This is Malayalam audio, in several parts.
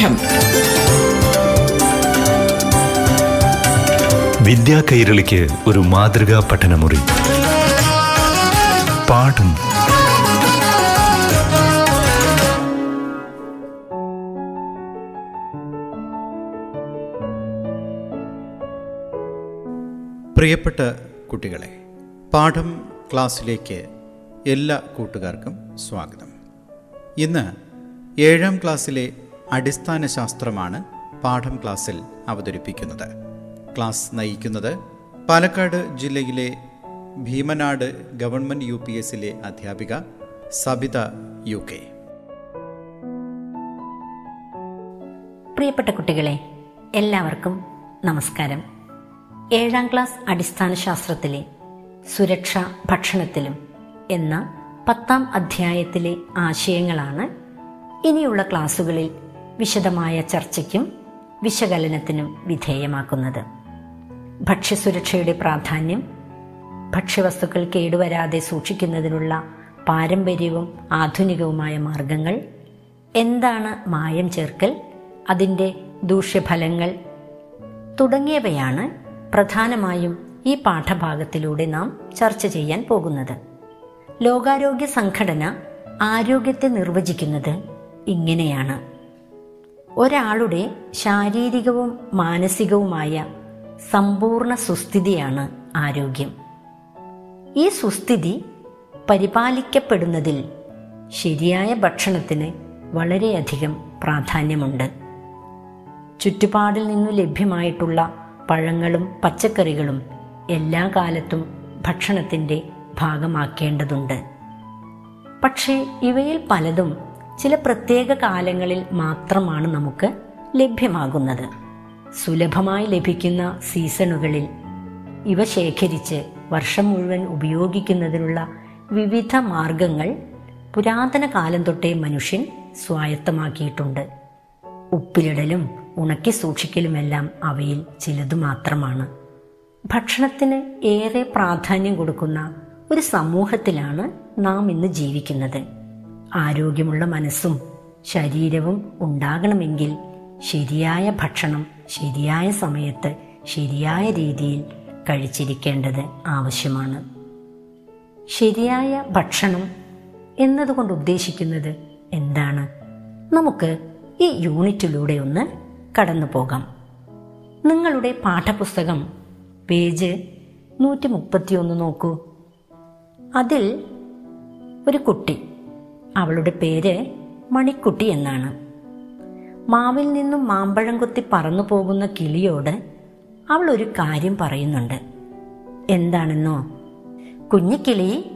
പാഠം വിദ്യാ കൈരളിക്ക് ഒരു മാതൃകാ പഠനമുറി. പാഠം. പ്രിയപ്പെട്ട കുട്ടികളെ പാഠം ക്ലാസ്സിലേക്ക് എല്ലാ കൂട്ടുകാർക്കും സ്വാഗതം. ഇന്ന് ഏഴാം ക്ലാസ്സിലെ അടിസ്ഥാന ശാസ്ത്രമാണ് പാഠം ക്ലാസ്സിൽ അവതരിപ്പിക്കുന്നത്. ക്ലാസ് നയിക്കുന്നത് പാലക്കാട് ജില്ലയിലെ ഭീമനാട് ഗവൺമെന്റ് യു പി എസിലെ അധ്യാപിക സബിത യു കെ. പ്രിയപ്പെട്ട കുട്ടികളെ എല്ലാവർക്കും നമസ്കാരം. ഏഴാം ക്ലാസ് അടിസ്ഥാന ശാസ്ത്രത്തിലെ സുരക്ഷ ഭക്ഷണത്തിലും എന്ന പത്താം അധ്യായത്തിലെ ആശയങ്ങളാണ് ഇനിയുള്ള ക്ലാസ്സുകളിൽ വിശദമായ ചർച്ചയ്ക്കും വിശകലനത്തിനും വിധേയമാക്കുന്നത്. ഭക്ഷ്യസുരക്ഷയുടെ പ്രാധാന്യം ഭക്ഷ്യവസ്തുക്കൾ കേടുവരാതെ സൂക്ഷിക്കുന്നതിനുള്ള പാരമ്പര്യവും ആധുനികവുമായ മാർഗങ്ങൾ എന്താണ് മായം ചേർക്കൽ അതിന്റെ ദൂഷ്യഫലങ്ങൾ തുടങ്ങിയവയാണ് പ്രധാനമായും ഈ പാഠഭാഗത്തിലൂടെ നാം ചർച്ച ചെയ്യാൻ പോകുന്നത്. ലോകാരോഗ്യ സംഘടന ആരോഗ്യത്തെ നിർവചിക്കുന്നത് ഇങ്ങനെയാണ്. ഒരാളുടെ ശാരീരികവും മാനസികവുമായ സമ്പൂർണ സുസ്ഥിതിയാണ് ആരോഗ്യം. ഈ സുസ്ഥിതി പരിപാലിക്കപ്പെടുന്നതിൽ ശരിയായ ഭക്ഷണത്തിന് വളരെയധികം പ്രാധാന്യമുണ്ട്. ചുറ്റുപാടിൽ നിന്നു ലഭ്യമായിട്ടുള്ള പഴങ്ങളും പച്ചക്കറികളും എല്ലാ കാലത്തും ഭക്ഷണത്തിന്റെ ഭാഗമാക്കേണ്ടതുണ്ട്. പക്ഷേ ഇവയിൽ പലതും ചില പ്രത്യേക കാലങ്ങളിൽ മാത്രമാണ് നമുക്ക് ലഭ്യമാകുന്നത്. സുലഭമായി ലഭിക്കുന്ന സീസണുകളിൽ ഇവ ശേഖരിച്ച് വർഷം മുഴുവൻ ഉപയോഗിക്കുന്നതിനുള്ള വിവിധ മാർഗങ്ങൾ പുരാതന കാലം തൊട്ടേ മനുഷ്യൻ സ്വായത്തമാക്കിയിട്ടുണ്ട്. ഉപ്പിലിടലും ഉണക്കി സൂക്ഷിക്കലുമെല്ലാം അവയിൽ ചിലതു മാത്രമാണ്. ഭക്ഷണത്തിന് ഏറെ പ്രാധാന്യം കൊടുക്കുന്ന ഒരു സമൂഹത്തിലാണ് നാം ഇന്ന് ജീവിക്കുന്നത്. ആരോഗ്യമുള്ള മനസ്സും ശരീരവും ഉണ്ടാകണമെങ്കിൽ ശരിയായ ഭക്ഷണം ശരിയായ സമയത്ത് ശരിയായ രീതിയിൽ കഴിച്ചിരിക്കേണ്ടത് ആവശ്യമാണ്. ശരിയായ ഭക്ഷണം എന്നതുകൊണ്ട് ഉദ്ദേശിക്കുന്നത് എന്താണ്? നമുക്ക് ഈ യൂണിറ്റിലൂടെ ഒന്ന് കടന്നു പോകാം. നിങ്ങളുടെ പാഠപുസ്തകം പേജ് നൂറ്റി മുപ്പത്തിയൊന്ന് നോക്കൂ. അതിൽ ഒരു കുട്ടി അവളുടെ പേര് മണിക്കുട്ടി എന്നാണ്. മാവിൽ നിന്നും മാമ്പഴം കൊത്തി പറന്നു പോകുന്ന കിളിയോട് അവൾ ഒരു കാര്യം പറയുന്നുണ്ട്. എന്താണെന്നോ? കുഞ്ഞിക്കിളി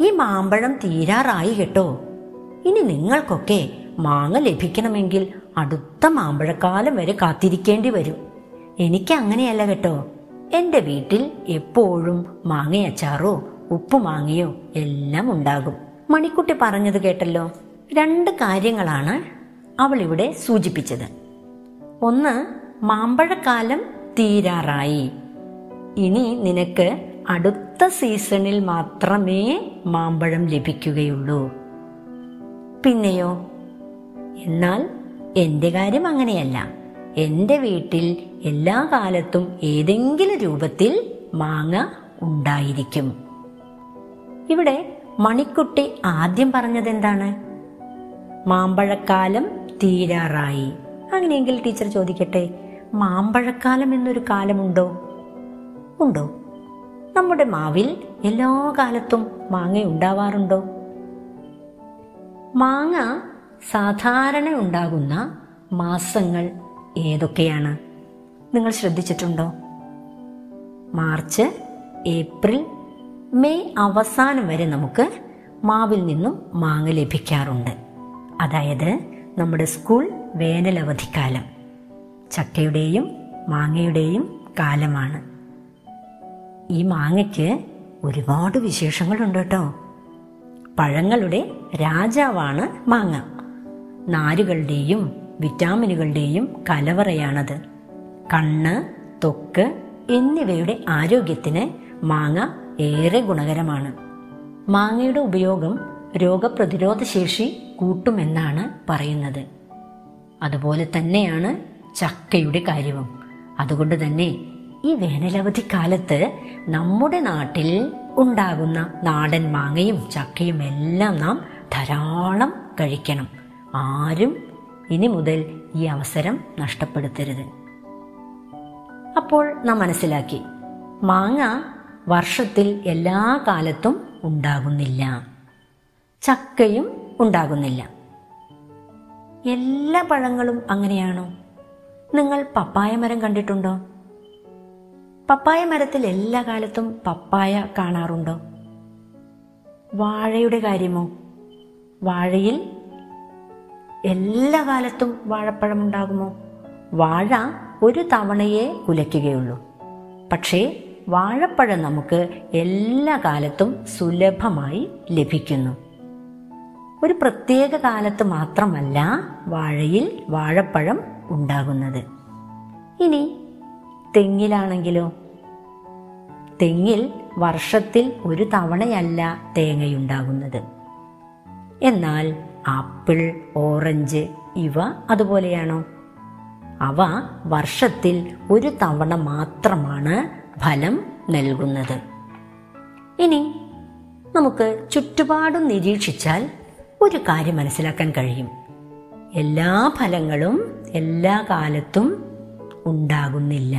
ഈ മാമ്പഴം തീരാറായി കേട്ടോ. ഇനി നിങ്ങൾക്കൊക്കെ മാങ്ങ ലഭിക്കണമെങ്കിൽ അടുത്ത മാമ്പഴക്കാലം വരെ കാത്തിരിക്കേണ്ടി വരും. എനിക്ക് അങ്ങനെയല്ല കേട്ടോ. എന്റെ വീട്ടിൽ എപ്പോഴും മാങ്ങയച്ചാറോ ഉപ്പുമാങ്ങയോ എല്ലാം ഉണ്ടാകും. മണിക്കുട്ടി പറഞ്ഞത് കേട്ടല്ലോ. രണ്ട് കാര്യങ്ങളാണ് അവൾ ഇവിടെ സൂചിപ്പിച്ചത്. ഒന്ന് മാമ്പഴക്കാലം തീരാറായി. ഇനി നിനക്ക് അടുത്ത സീസണിൽ മാത്രമേ മാമ്പഴം ലഭിക്കുകയുള്ളൂ. പിന്നെയോ? എന്നാൽ എന്റെ കാര്യം അങ്ങനെയല്ല. എന്റെ വീട്ടിൽ എല്ലാ കാലത്തും ഏതെങ്കിലും രൂപത്തിൽ മാങ്ങ ഉണ്ടായിരിക്കും. ഇവിടെ മണിക്കുട്ടി ആദ്യം പറഞ്ഞത് എന്താണ് മാമ്പഴക്കാലം തീരാറായി. അങ്ങനെയെങ്കിൽ ടീച്ചർ ചോദിക്കട്ടെ മാമ്പഴക്കാലം എന്നൊരു കാലമുണ്ടോ? ഉണ്ടോ. നമ്മുടെ മാവിൽ എല്ലാ കാലത്തും മാങ്ങ ഉണ്ടാവാറുണ്ടോ? മാങ്ങ സാധാരണ ഉണ്ടാകുന്ന മാസങ്ങൾ ഏതൊക്കെയാണ്? നിങ്ങൾ ശ്രദ്ധിച്ചിട്ടുണ്ടോ? മാർച്ച് ഏപ്രിൽ മെയ് അവസാനം വരെ നമുക്ക് മാവിൽ നിന്നും മാങ്ങ ലഭിക്കാറുണ്ട്. അതായത് നമ്മുടെ സ്കൂൾ വേനലവധിക്കാലം. ചക്കയുടെയും മാങ്ങയുടെയും കാലമാണ്. ഈ മാങ്ങയ്ക്ക് ഒരുപാട് വിശേഷങ്ങളുണ്ട് കേട്ടോ. പഴങ്ങളുടെ രാജാവാണ് മാങ്ങ. നാരുകളുടെയും വിറ്റാമിനുകളുടെയും കലവറയാണത്. കണ്ണ് തൊക്ക് എന്നിവയുടെ ആരോഗ്യത്തിന് മാങ്ങ ഏറെ ഗുണകരമാണ്. മാങ്ങയുടെ ഉപയോഗം രോഗപ്രതിരോധ ശേഷി കൂട്ടുമെന്നാണ് പറയുന്നത്. അതുപോലെ തന്നെയാണ് ചക്കയുടെ കാര്യവും. അതുകൊണ്ട് തന്നെ ഈ വേനലവധി കാലത്ത് നമ്മുടെ നാട്ടിൽ ഉണ്ടാകുന്ന നാടൻ മാങ്ങയും ചക്കയും എല്ലാം നാം ധാരാളം കഴിക്കണം. ആരും ഇനി മുതൽ ഈ അവസരം നഷ്ടപ്പെടുത്തരുത്. അപ്പോൾ നാം മനസ്സിലാക്കി. മാങ്ങ വർഷത്തിൽ എല്ലാ കാലത്തും ഉണ്ടാകുന്നില്ല. ചക്കയും ഉണ്ടാകുന്നില്ല. എല്ലാ പഴങ്ങളും അങ്ങനെയാണോ? നിങ്ങൾ പപ്പായ മരം കണ്ടിട്ടുണ്ടോ? പപ്പായ മരത്തിൽ എല്ലാ കാലത്തും പപ്പായ കാണാറുണ്ടോ? വാഴയുടെ കാര്യമോ? വാഴയിൽ എല്ലാ കാലത്തും വാഴപ്പഴം ഉണ്ടാകുമോ? വാഴ ഒരു തവണയേ കുലയ്ക്കുകയുള്ളൂ. പക്ഷേ വാഴപ്പഴം നമുക്ക് എല്ലാ കാലത്തും സുലഭമായി ലഭിക്കുന്നു. ഒരു പ്രത്യേക കാലത്ത് മാത്രമല്ല വാഴയിൽ വാഴപ്പഴം ഉണ്ടാകുന്നത്. ഇനി തെങ്ങിലാണെങ്കിലോ? തെങ്ങിൽ വർഷത്തിൽ ഒരു തവണയല്ല തേങ്ങയുണ്ടാകുന്നത്. എന്നാൽ ആപ്പിൾ ഓറഞ്ച് ഇവ അതുപോലെയാണോ? അവ വർഷത്തിൽ ഒരു തവണ മാത്രമാണ് ഫലം നൽകുന്നത്. ഇനി നമുക്ക് ചുറ്റുപാടും നിരീക്ഷിച്ചാൽ ഒരു കാര്യം മനസ്സിലാക്കാൻ കഴിയും. എല്ലാ ഫലങ്ങളും എല്ലാ കാലത്തും ഉണ്ടാകുന്നില്ല.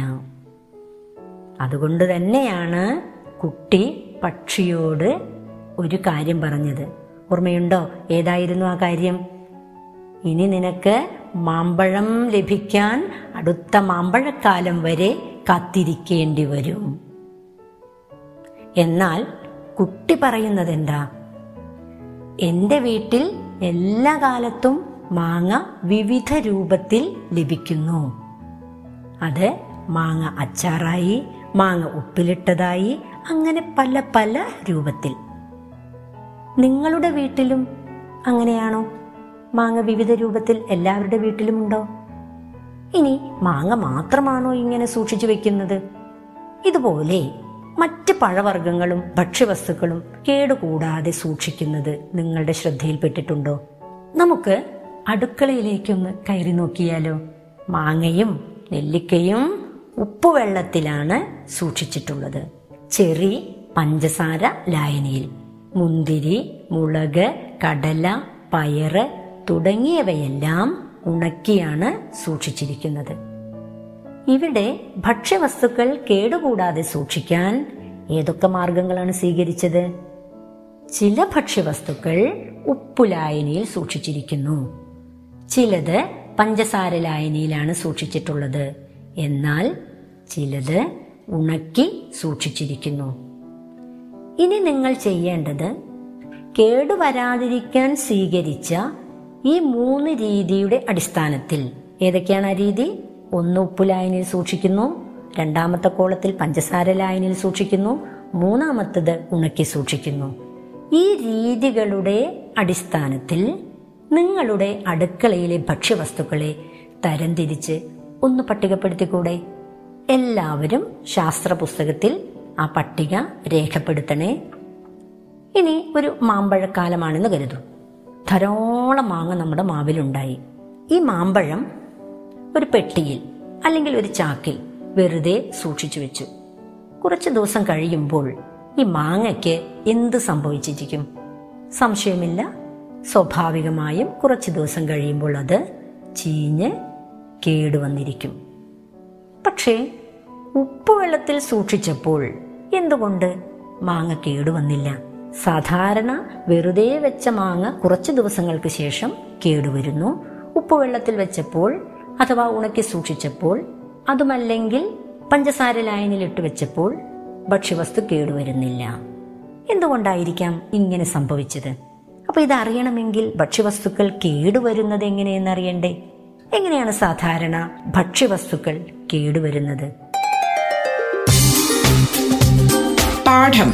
അതുകൊണ്ട് തന്നെയാണ് കുട്ടി പക്ഷിയോട് ഒരു കാര്യം പറഞ്ഞത്. ഓർമ്മയുണ്ടോ? ഏതായിരുന്നു ആ കാര്യം? ഇനി നിനക്ക് മാമ്പഴം ലഭിക്കാൻ അടുത്ത മാമ്പഴക്കാലം വരെ കാത്തിരിക്കേണ്ടി വരും. എന്നാൽ കുട്ടി പറയുന്നത് എന്താ എന്റെ വീട്ടിൽ എല്ലാ കാലത്തും മാങ്ങ വിവിധ രൂപത്തിൽ ലഭിക്കുന്നു. അത് മാങ്ങ അച്ചാറായി മാങ്ങ ഉപ്പിലിട്ടതായി അങ്ങനെ പല പല രൂപത്തിൽ. നിങ്ങളുടെ വീട്ടിലും അങ്ങനെയാണോ? മാങ്ങ വിവിധ രൂപത്തിൽ എല്ലാവരുടെ വീട്ടിലുമുണ്ടോ ഇനി മാങ്ങ മാത്രമാണോ ഇങ്ങനെ സൂക്ഷിച്ചു വെക്കുന്നത്? ഇതുപോലെ മറ്റ് പഴവർഗങ്ങളും ഭക്ഷ്യവസ്തുക്കളും കേടുകൂടാതെ സൂക്ഷിക്കുന്നത് നിങ്ങളുടെ ശ്രദ്ധയിൽപ്പെട്ടിട്ടുണ്ടോ? നമുക്ക് അടുക്കളയിലേക്കൊന്ന് കയറി നോക്കിയാലോ? മാങ്ങയും നെല്ലിക്കയും ഉപ്പുവെള്ളത്തിലാണ് സൂക്ഷിച്ചിട്ടുള്ളത്. ചെറി പഞ്ചസാര ലായനിയിൽ. മുന്തിരി മുളക് കടല പയറ് തുടങ്ങിയവയെല്ലാം ഉണക്കിയാണ് സൂക്ഷിച്ചിരിക്കുന്നത്. ഇവിടെ ഭക്ഷ്യവസ്തുക്കൾ കേടുകൂടാതെ സൂക്ഷിക്കാൻ ഏതൊക്കെ മാർഗങ്ങളാണ് സ്വീകരിച്ചത്? ചില ഭക്ഷ്യവസ്തുക്കൾ ഉപ്പുലായനിയിൽ സൂക്ഷിച്ചിരിക്കുന്നു. ചിലത് പഞ്ചസാര ലായനിയിലാണ് സൂക്ഷിച്ചിട്ടുള്ളത്. എന്നാൽ ചിലത് ഉണക്കി സൂക്ഷിച്ചിരിക്കുന്നു. ഇനി നിങ്ങൾ ചെയ്യേണ്ടത് കേടുവരാതിരിക്കാൻ സ്വീകരിച്ച ഈ മൂന്ന് രീതിയുടെ അടിസ്ഥാനത്തിൽ ഏതൊക്കെയാണ് ആ രീതി? ഒന്ന് ഉപ്പ് ലായനിയിൽ സൂക്ഷിക്കുന്നു രണ്ടാമത്തെ കോളത്തിൽ പഞ്ചസാര ലായനിയിൽ സൂക്ഷിക്കുന്നു മൂന്നാമത്തത് ഉണക്കി സൂക്ഷിക്കുന്നു. ഈ രീതികളുടെ അടിസ്ഥാനത്തിൽ നിങ്ങളുടെ അടുക്കളയിലെ ഭക്ഷ്യവസ്തുക്കളെ തരംതിരിച്ച് ഒന്ന് പട്ടികപ്പെടുത്തിക്കൂടെ? എല്ലാവരും ശാസ്ത്ര പുസ്തകത്തിൽ ആ പട്ടിക രേഖപ്പെടുത്തണേ. ഇനി ഒരു മാമ്പഴക്കാലമാണെന്ന് കരുതൂ ധാരാളം മാങ്ങ നമ്മുടെ മാവിലുണ്ടായി. ഈ മാമ്പഴം ഒരു പെട്ടിയിൽ അല്ലെങ്കിൽ ഒരു ചാക്കിൽ വെറുതെ സൂക്ഷിച്ചു വെച്ചു. കുറച്ച് ദിവസം കഴിയുമ്പോൾ ഈ മാങ്ങയ്ക്ക് എന്ത് സംഭവിച്ചിരിക്കും? സംശയമില്ല. സ്വാഭാവികമായും കുറച്ച് ദിവസം കഴിയുമ്പോൾ അത് ചീഞ്ഞ് കേടുവന്നിരിക്കും പക്ഷേ ഉപ്പുവെള്ളത്തിൽ സൂക്ഷിച്ചപ്പോൾ എന്തുകൊണ്ട് മാങ്ങ കേടുവന്നില്ല സാധാരണ വെറുതെ വെച്ച മാങ്ങ കുറച്ച് ദിവസങ്ങൾക്ക് ശേഷം കേടുവരുന്നു. ഉപ്പുവെള്ളത്തിൽ വെച്ചപ്പോൾ അഥവാ ഉണക്കി സൂക്ഷിച്ചപ്പോൾ അതുമല്ലെങ്കിൽ പഞ്ചസാര ലായനിലിട്ട് വെച്ചപ്പോൾ ഭക്ഷ്യവസ്തു കേടുവരുന്നില്ല. എന്തുകൊണ്ടായിരിക്കാം ഇങ്ങനെ സംഭവിച്ചത്? അപ്പൊ ഇതറിയണമെങ്കിൽ ഭക്ഷ്യവസ്തുക്കൾ കേടുവരുന്നത് എങ്ങനെയെന്ന് അറിയണ്ടേ എങ്ങനെയാണ് സാധാരണ ഭക്ഷ്യവസ്തുക്കൾ കേടുവരുന്നത്? പാഠം.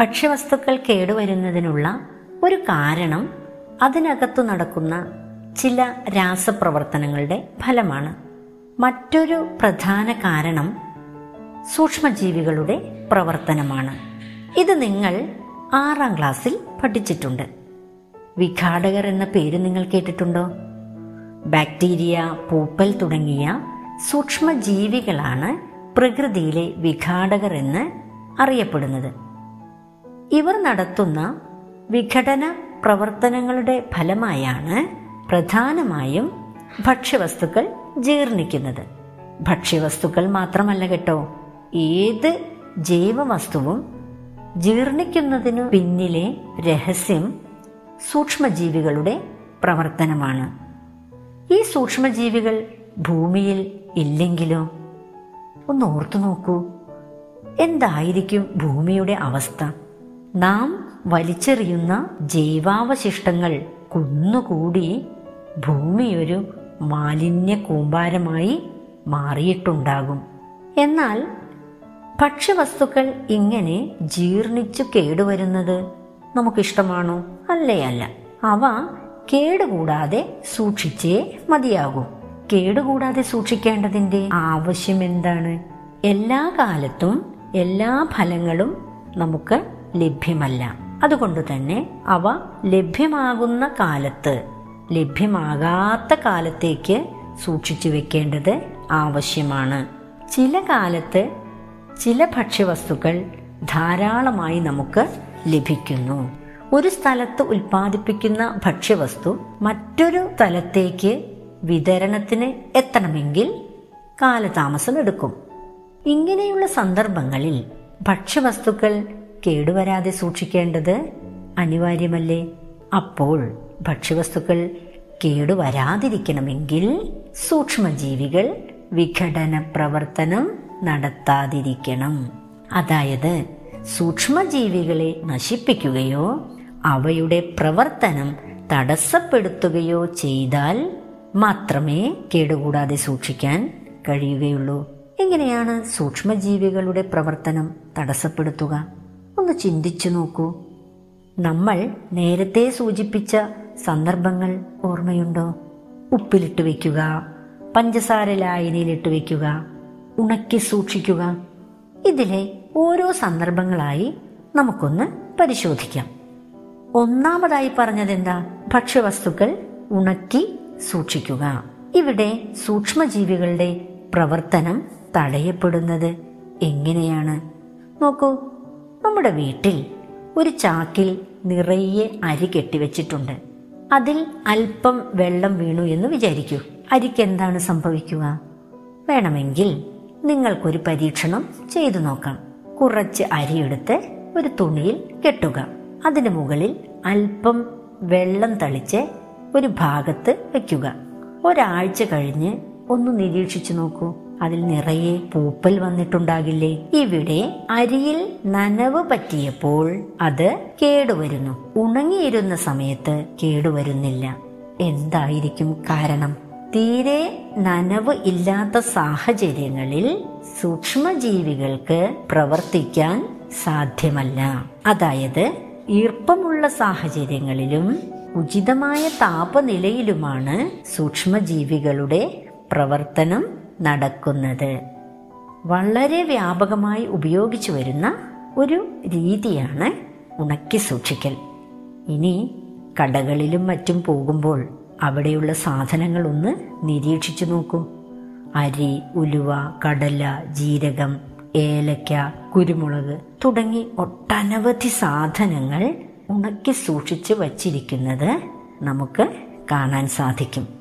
ഭക്ഷ്യവസ്തുക്കൾ കേടുവരുന്നതിനുള്ള ഒരു കാരണം അതിനകത്തു നടക്കുന്ന ചില രാസപ്രവർത്തനങ്ങളുടെ ഫലമാണ്. മറ്റൊരു പ്രധാന കാരണം സൂക്ഷ്മജീവികളുടെ പ്രവർത്തനമാണ്. ഇത് നിങ്ങൾ ആറാം ക്ലാസ്സിൽ പഠിച്ചിട്ടുണ്ട്. വിഘാടകർ എന്ന പേര് നിങ്ങൾ കേട്ടിട്ടുണ്ടോ? ബാക്ടീരിയ പൂപ്പൽ തുടങ്ങിയ സൂക്ഷ്മജീവികളാണ് പ്രകൃതിയിലെ വിഘാടകർ എന്ന് അറിയപ്പെടുന്നത്. ഇവർ നടത്തുന്ന വിഘടന പ്രവർത്തനങ്ങളുടെ ഫലമായാണ് പ്രധാനമായും ഭക്ഷ്യവസ്തുക്കൾ ജീർണിക്കുന്നത്. ഭക്ഷ്യവസ്തുക്കൾ മാത്രമല്ല കേട്ടോ ഏത് ജൈവവസ്തുവും ജീർണിക്കുന്നതിനു പിന്നിലെ രഹസ്യം സൂക്ഷ്മജീവികളുടെ പ്രവർത്തനമാണ്. ഈ സൂക്ഷ്മജീവികൾ ഭൂമിയിൽ ഇല്ലെങ്കിലോ? ഒന്ന് ഓർത്തു നോക്കൂ. എന്തായിരിക്കും ഭൂമിയുടെ അവസ്ഥ? നാം വലിച്ചെറിയുന്ന ജൈവാവശിഷ്ടങ്ങൾ കുന്നുകൂടി ഭൂമിയൊരു മാലിന്യ കൂമ്പാരമായി മാറിയിട്ടുണ്ടാകും. എന്നാൽ ഭക്ഷ്യവസ്തുക്കൾ ഇങ്ങനെ ജീർണിച്ചു കേടുവരുന്നത് നമുക്കിഷ്ടമാണോ? അല്ലേ അല്ല. അവ കേടുകൂടാതെ സൂക്ഷിച്ചേ മതിയാകൂ. കേടുകൂടാതെ സൂക്ഷിക്കേണ്ടതിന്റെ ആവശ്യം എന്താണ് എല്ലാ കാലത്തും എല്ലാ ഫലങ്ങളും നമുക്ക് ലഭ്യമല്ല. അതുകൊണ്ട് തന്നെ അവ ലഭ്യമാകുന്ന കാലത്ത് ലഭ്യമാകാത്ത കാലത്തേക്ക് സൂക്ഷിച്ചു വെക്കേണ്ടത് ആവശ്യമാണ്. ചില കാലത്ത് ചില ഭക്ഷ്യവസ്തുക്കൾ ധാരാളമായി നമുക്ക് ലഭിക്കുന്നു. ഒരു സ്ഥലത്ത് ഉൽപ്പാദിപ്പിക്കുന്ന ഭക്ഷ്യവസ്തു മറ്റൊരു സ്ഥലത്തേക്ക് വിതരണത്തിന് എത്തണമെങ്കിൽ കാലതാമസം എടുക്കും. ഇങ്ങനെയുള്ള സന്ദർഭങ്ങളിൽ ഭക്ഷ്യവസ്തുക്കൾ കേടുവരാതെ സൂക്ഷിക്കേണ്ടത് അനിവാര്യമല്ലേ? അപ്പോൾ ഭക്ഷ്യവസ്തുക്കൾ കേടുവരാതിരിക്കണമെങ്കിൽ സൂക്ഷ്മജീവികൾ വിഘടന പ്രവർത്തനം നടത്താതിരിക്കണം. അതായത് സൂക്ഷ്മജീവികളെ നശിപ്പിക്കുകയോ അവയുടെ പ്രവർത്തനം തടസ്സപ്പെടുത്തുകയോ ചെയ്താൽ മാത്രമേ കേടുകൂടാതെ സൂക്ഷിക്കാൻ കഴിയുകയുള്ളൂ. എങ്ങനെയാണ് സൂക്ഷ്മജീവികളുടെ പ്രവർത്തനം തടസ്സപ്പെടുത്തുക? ഒന്ന് ചിന്തിച്ചു നോക്കൂ. നമ്മൾ നേരത്തെ സൂചിപ്പിച്ച സന്ദർഭങ്ങൾ ഓർമ്മയുണ്ടോ? ഉപ്പിലിട്ട് വെക്കുക പഞ്ചസാര ലായനിയിലിട്ട് വെക്കുക ഉണക്കി സൂക്ഷിക്കുക. ഇതിലെ ഓരോ സന്ദർഭങ്ങളായി നമുക്കൊന്ന് പരിശോധിക്കാം. ഒന്നാമതായി പറഞ്ഞതെന്താ? ഭക്ഷ്യവസ്തുക്കൾ ഉണക്കി സൂക്ഷിക്കുക. ഇവിടെ സൂക്ഷ്മജീവികളുടെ പ്രവർത്തനം തടയപ്പെടുന്നത് എങ്ങനെയാണ്? നോക്കൂ നമ്മുടെ വീട്ടിൽ ഒരു ചാക്കിൽ നിറയെ അരി കെട്ടിവെച്ചിട്ടുണ്ട് അതിൽ അല്പം വെള്ളം വീണു എന്ന് വിചാരിക്കൂ. അരിക്ക് എന്താണ് സംഭവിക്കുക? വേണമെങ്കിൽ നിങ്ങൾക്കൊരു പരീക്ഷണം ചെയ്തു നോക്കാം. കുറച്ച് അരിയെടുത്ത് ഒരു തുണിയിൽ കെട്ടുക. അതിന് മുകളിൽ അല്പം വെള്ളം തളിച്ച് ഒരു ഭാഗത്ത് വയ്ക്കുക ഒരാഴ്ച കഴിഞ്ഞ് ഒന്ന് നിരീക്ഷിച്ചു നോക്കൂ. അതിൽ നിറയെ പൂപ്പൽ വന്നിട്ടുണ്ടാകില്ലേ? ഇവിടെ അരിയിൽ നനവ് പറ്റിയപ്പോൾ അത് കേടുവരുന്നു. ഉണങ്ങിയിരുന്ന സമയത്ത് കേടുവരുന്നില്ല. എന്തായിരിക്കും കാരണം? തീരെ നനവ് ഇല്ലാത്ത സാഹചര്യങ്ങളിൽ സൂക്ഷ്മജീവികൾക്ക് പ്രവർത്തിക്കാൻ സാധ്യമല്ല. അതായത് ഈർപ്പമുള്ള സാഹചര്യങ്ങളിലും ഉചിതമായ താപനിലയിലുമാണ് സൂക്ഷ്മജീവികളുടെ പ്രവർത്തനം നടക്കുന്നത്. വളരെ വ്യാപകമായി ഉപയോഗിച്ചു വരുന്ന ഒരു രീതിയാണ് ഉണക്കി സൂക്ഷിക്കൽ. ഇനി കടകളിലും മറ്റും പോകുമ്പോൾ അവിടെയുള്ള സാധനങ്ങൾ ഒന്ന് നിരീക്ഷിച്ചു നോക്കൂ. അരി ഉലുവ കടല ജീരകം ഏലക്ക കുരുമുളക് തുടങ്ങി ഒട്ടനവധി സാധനങ്ങൾ ഉണക്കി സൂക്ഷിച്ച് വച്ചിരിക്കുന്നത് നമുക്ക് കാണാൻ സാധിക്കും.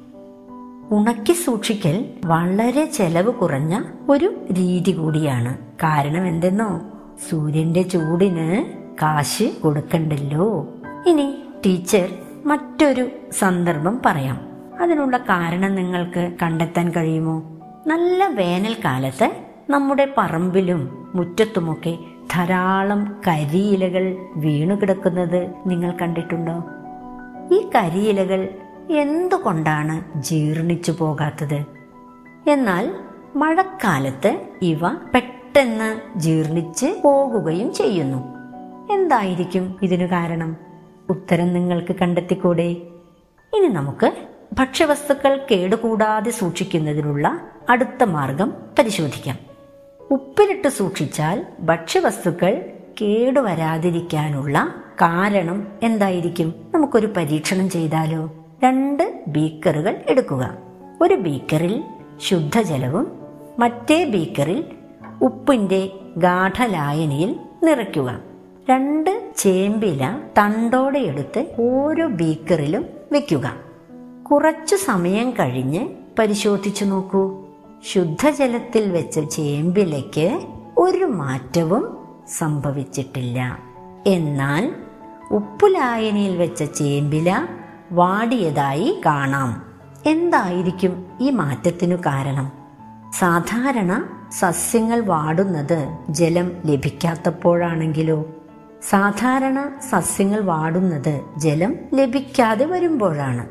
ഉണക്കി സൂക്ഷിക്കൽ വളരെ ചെലവ് കുറഞ്ഞ ഒരു രീതി കൂടിയാണ്. കാരണം എന്തെന്നോ? സൂര്യന്റെ ചൂടിന് കാശ് കൊടുക്കണ്ടല്ലോ. ഇനി ടീച്ചർ മറ്റൊരു സന്ദർഭം പറയാം. അതിനുള്ള കാരണം നിങ്ങൾക്ക് കണ്ടെത്താൻ കഴിയുമോ? നല്ല വേനൽക്കാലത്ത് നമ്മുടെ പറമ്പിലും മുറ്റത്തുമൊക്കെ ധാരാളം കരിയിലകൾ വീണു കിടക്കുന്നത് നിങ്ങൾ കണ്ടിട്ടുണ്ടോ? ഈ കരിയിലകൾ എന്തുകൊണ്ടാണ് ജീർണിച്ചു പോകാത്തത്? എന്നാൽ മഴക്കാലത്ത് ഇവ പെട്ടെന്ന് ജീർണിച്ച് പോകുകയും ചെയ്യുന്നു. എന്തായിരിക്കും ഇതിനു കാരണം? ഉത്തരം നിങ്ങൾക്ക് കണ്ടെത്തിക്കൂടെ? ഇനി നമുക്ക് ഭക്ഷ്യവസ്തുക്കൾ കേടുകൂടാതെ സൂക്ഷിക്കുന്നതിനുള്ള അടുത്ത മാർഗം പരിശോധിക്കാം. ഉപ്പിലിട്ട് സൂക്ഷിച്ചാൽ ഭക്ഷ്യവസ്തുക്കൾ കേടുവരാതിരിക്കാനുള്ള കാരണം എന്തായിരിക്കും? നമുക്കൊരു പരീക്ഷണം ചെയ്താലോ? രണ്ട് ബീക്കറുകൾ എടുക്കുക. ഒരു ബീക്കറിൽ ശുദ്ധജലവും മറ്റേ ബീക്കറിൽ ഉപ്പിന്റെ ഗാഠലായനിയിൽ നിറയ്ക്കുക. രണ്ട് ചേമ്പില തണ്ടോടെ എടുത്ത് ഓരോ ബീക്കറിലും വെക്കുക. കുറച്ചു സമയം കഴിഞ്ഞ് പരിശോധിച്ചു നോക്കൂ. ശുദ്ധജലത്തിൽ വെച്ച ചേമ്പിലയ്ക്ക് ഒരു മാറ്റവും സംഭവിച്ചിട്ടില്ല. എന്നാൽ ഉപ്പുലായനിയിൽ വെച്ച ചേമ്പില വാടിയതായി കാണാം. എന്തായിരിക്കും ഈ മാറ്റത്തിനു കാരണം? സാധാരണ സസ്യങ്ങൾ വാടുന്നത് ജലം ലഭിക്കാത്തപ്പോഴാണെങ്കിലോ? സാധാരണ സസ്യങ്ങൾ വാടുന്നത് ജലം ലഭിക്കാതെ വരുമ്പോഴാണ്.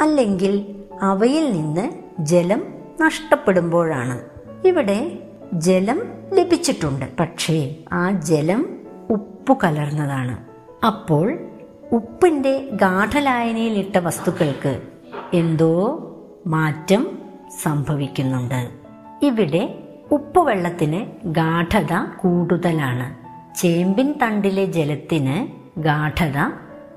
അല്ലെങ്കിൽ അവയിൽ നിന്ന് ജലം നഷ്ടപ്പെടുമ്പോഴാണ്. ഇവിടെ ജലം ലഭിച്ചിട്ടുണ്ട്. പക്ഷേ ആ ജലം ഉപ്പു കലർന്നതാണ് അപ്പോൾ ഉപ്പിന്റെ ഗാഠലായനിയിലിട്ട വസ്തുക്കൾക്ക് എന്തോ മാറ്റം സംഭവിക്കുന്നുണ്ട്. ഇവിടെ ഉപ്പുവെള്ളത്തിന് ഗാഠത കൂടുതലാണ്. ചേമ്പിൻ തണ്ടിലെ ജലത്തിന് ഗാഠത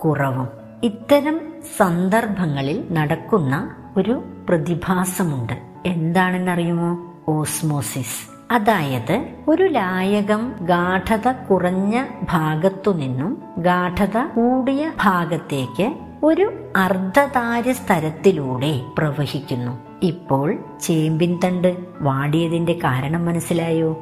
കുറവും. ഇത്തരം സന്ദർഭങ്ങളിൽ നടക്കുന്ന ഒരു പ്രതിഭാസമുണ്ട്. എന്താണെന്നറിയുമോ? ഓസ്മോസിസ്. അതായത് ഒരു ലായകം ഗാഠത കുറഞ്ഞ ഭാഗത്തു നിന്നും ഗാഠത കൂടിയ ഭാഗത്തേക്ക് ഒരു അർദ്ധതാര്യ സ്ഥലത്തിലൂടെ പ്രവഹിക്കുന്നു. ഇപ്പോൾ ചേമ്പിൻ തണ്ട് വാടിയതിന്റെ കാരണം മനസ്സിലായോ?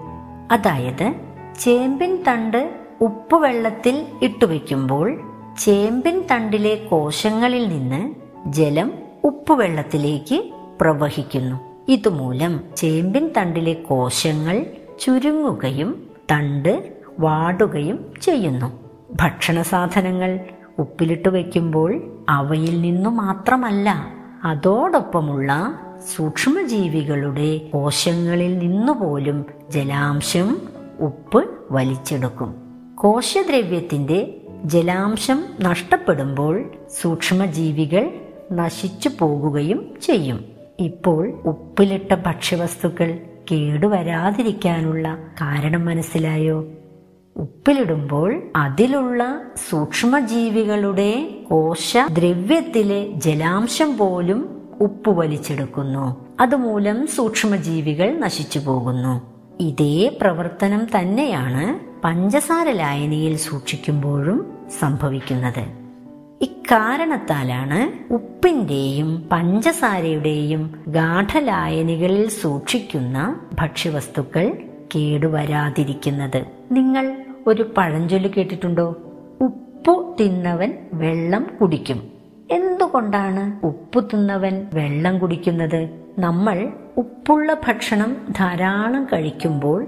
അതായത് ചേമ്പിൻ തണ്ട് ഉപ്പുവെള്ളത്തിൽ ഇട്ടുവെക്കുമ്പോൾ ചേമ്പിൻ തണ്ടിലെ കോശങ്ങളിൽ നിന്ന് ജലം ഉപ്പുവെള്ളത്തിലേക്ക് പ്രവഹിക്കുന്നു. ഇതുമൂലം ചേമ്പിൻ തണ്ടിലെ കോശങ്ങൾ ചുരുങ്ങുകയും തണ്ട് വാടുകയും ചെയ്യുന്നു. ഭക്ഷണ സാധനങ്ങൾ ഉപ്പിലിട്ട് വയ്ക്കുമ്പോൾ അവയിൽ നിന്നു മാത്രമല്ല അതോടൊപ്പമുള്ള സൂക്ഷ്മജീവികളുടെ കോശങ്ങളിൽ നിന്നുപോലും ജലാംശം ഉപ്പ് വലിച്ചെടുക്കും. കോശദ്രവ്യത്തിന്റെ ജലാംശം നഷ്ടപ്പെടുമ്പോൾ സൂക്ഷ്മജീവികൾ നശിച്ചു പോകുകയും ചെയ്യും. ഇപ്പോൾ ഉപ്പിലിട്ട ഭക്ഷ്യവസ്തുക്കൾ കേടുവരാതിരിക്കാനുള്ള കാരണം മനസ്സിലായോ? ഉപ്പിലിടുമ്പോൾ അതിലുള്ള സൂക്ഷ്മജീവികളുടെ കോശ ദ്രവ്യത്തിലെ ജലാംശം പോലും ഉപ്പ് വലിച്ചെടുക്കുന്നു. അതുമൂലം സൂക്ഷ്മജീവികൾ നശിച്ചു പോകുന്നു. ഇതേ പ്രവർത്തനം തന്നെയാണ് പഞ്ചസാര ലായനിയിൽ സൂക്ഷിക്കുമ്പോഴും സംഭവിക്കുന്നത്. ഇക്കാരണത്താലാണ് ഉപ്പിന്റെയും പഞ്ചസാരയുടെയും ഗാഠലായനികളിൽ സൂക്ഷിക്കുന്ന ഭക്ഷ്യവസ്തുക്കൾ കേടുവരാതിരിക്കുന്നത്. നിങ്ങൾ ഒരു പഴഞ്ചൊല്ല് കേട്ടിട്ടുണ്ടോ? ഉപ്പു തിന്നവൻ വെള്ളം കുടിക്കും. എന്തുകൊണ്ടാണ് ഉപ്പ് തിന്നവൻ വെള്ളം കുടിക്കുന്നത്? നമ്മൾ ഉപ്പുള്ള ഭക്ഷണം ധാരാളം കഴിക്കുമ്പോൾ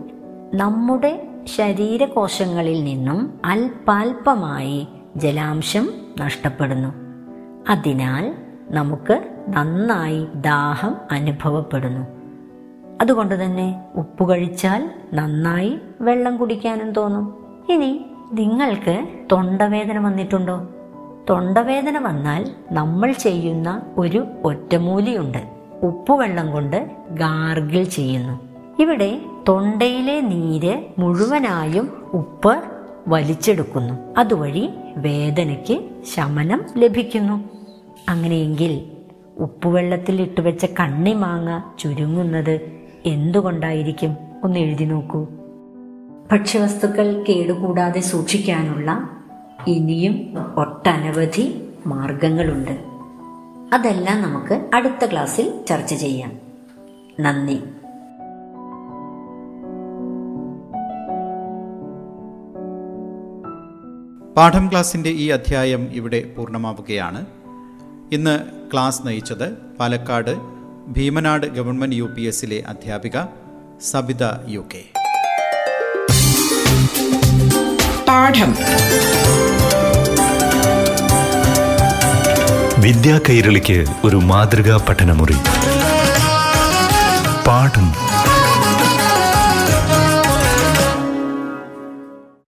നമ്മുടെ ശരീരകോശങ്ങളിൽ നിന്നും അൽപാൽപമായി ജലാംശം നഷ്ടപ്പെടുന്നു. അതിനാൽ നമുക്ക് നന്നായി ദാഹം അനുഭവപ്പെടുന്നു. അതുകൊണ്ട് തന്നെ ഉപ്പ് കഴിച്ചാൽ നന്നായി വെള്ളം കുടിക്കാനും തോന്നും. ഇനി നിങ്ങൾക്ക് തൊണ്ടവേദന വന്നിട്ടുണ്ടോ? തൊണ്ടവേദന വന്നാൽ നമ്മൾ ചെയ്യുന്ന ഒരു ഒറ്റമൂലിയുണ്ട്. ഉപ്പുവെള്ളം കൊണ്ട് ഗാർഗിൾ ചെയ്യുന്നു. ഇവിടെ തൊണ്ടയിലെ നീര് മുഴുവനായും ഉപ്പ് വലിച്ചെടുക്കുന്നു. അതുവഴി വേദനയ്ക്ക് ശമനം ലഭിക്കുന്നു. അങ്ങനെയെങ്കിൽ ഉപ്പുവെള്ളത്തിൽ ഇട്ടുവെച്ച കണ്ണിമാങ്ങ ചുരുങ്ങുന്നത് എന്തുകൊണ്ടായിരിക്കും? ഒന്ന് എഴുതി നോക്കൂ. ഭക്ഷ്യവസ്തുക്കൾ കേടുകൂടാതെ സൂക്ഷിക്കാനുള്ള ഇനിയും ഒട്ടനവധി മാർഗങ്ങളുണ്ട്. അതെല്ലാം നമുക്ക് അടുത്ത ക്ലാസ്സിൽ ചർച്ച ചെയ്യാം. നന്ദി. പാഠം ക്ലാസ്സിന്റെ ഈ അധ്യായം ഇവിടെ പൂർണമാവുകയാണ്. ഇന്ന് ക്ലാസ് നയിച്ചത് Palakkad Bheemanad government U P എസിലെ അധ്യാപിക സബിത യു കെ. പാഠം. വിദ്യാ കൈരളിക്ക് ഒരു മാതൃകാ പഠനമുറി. പാഠം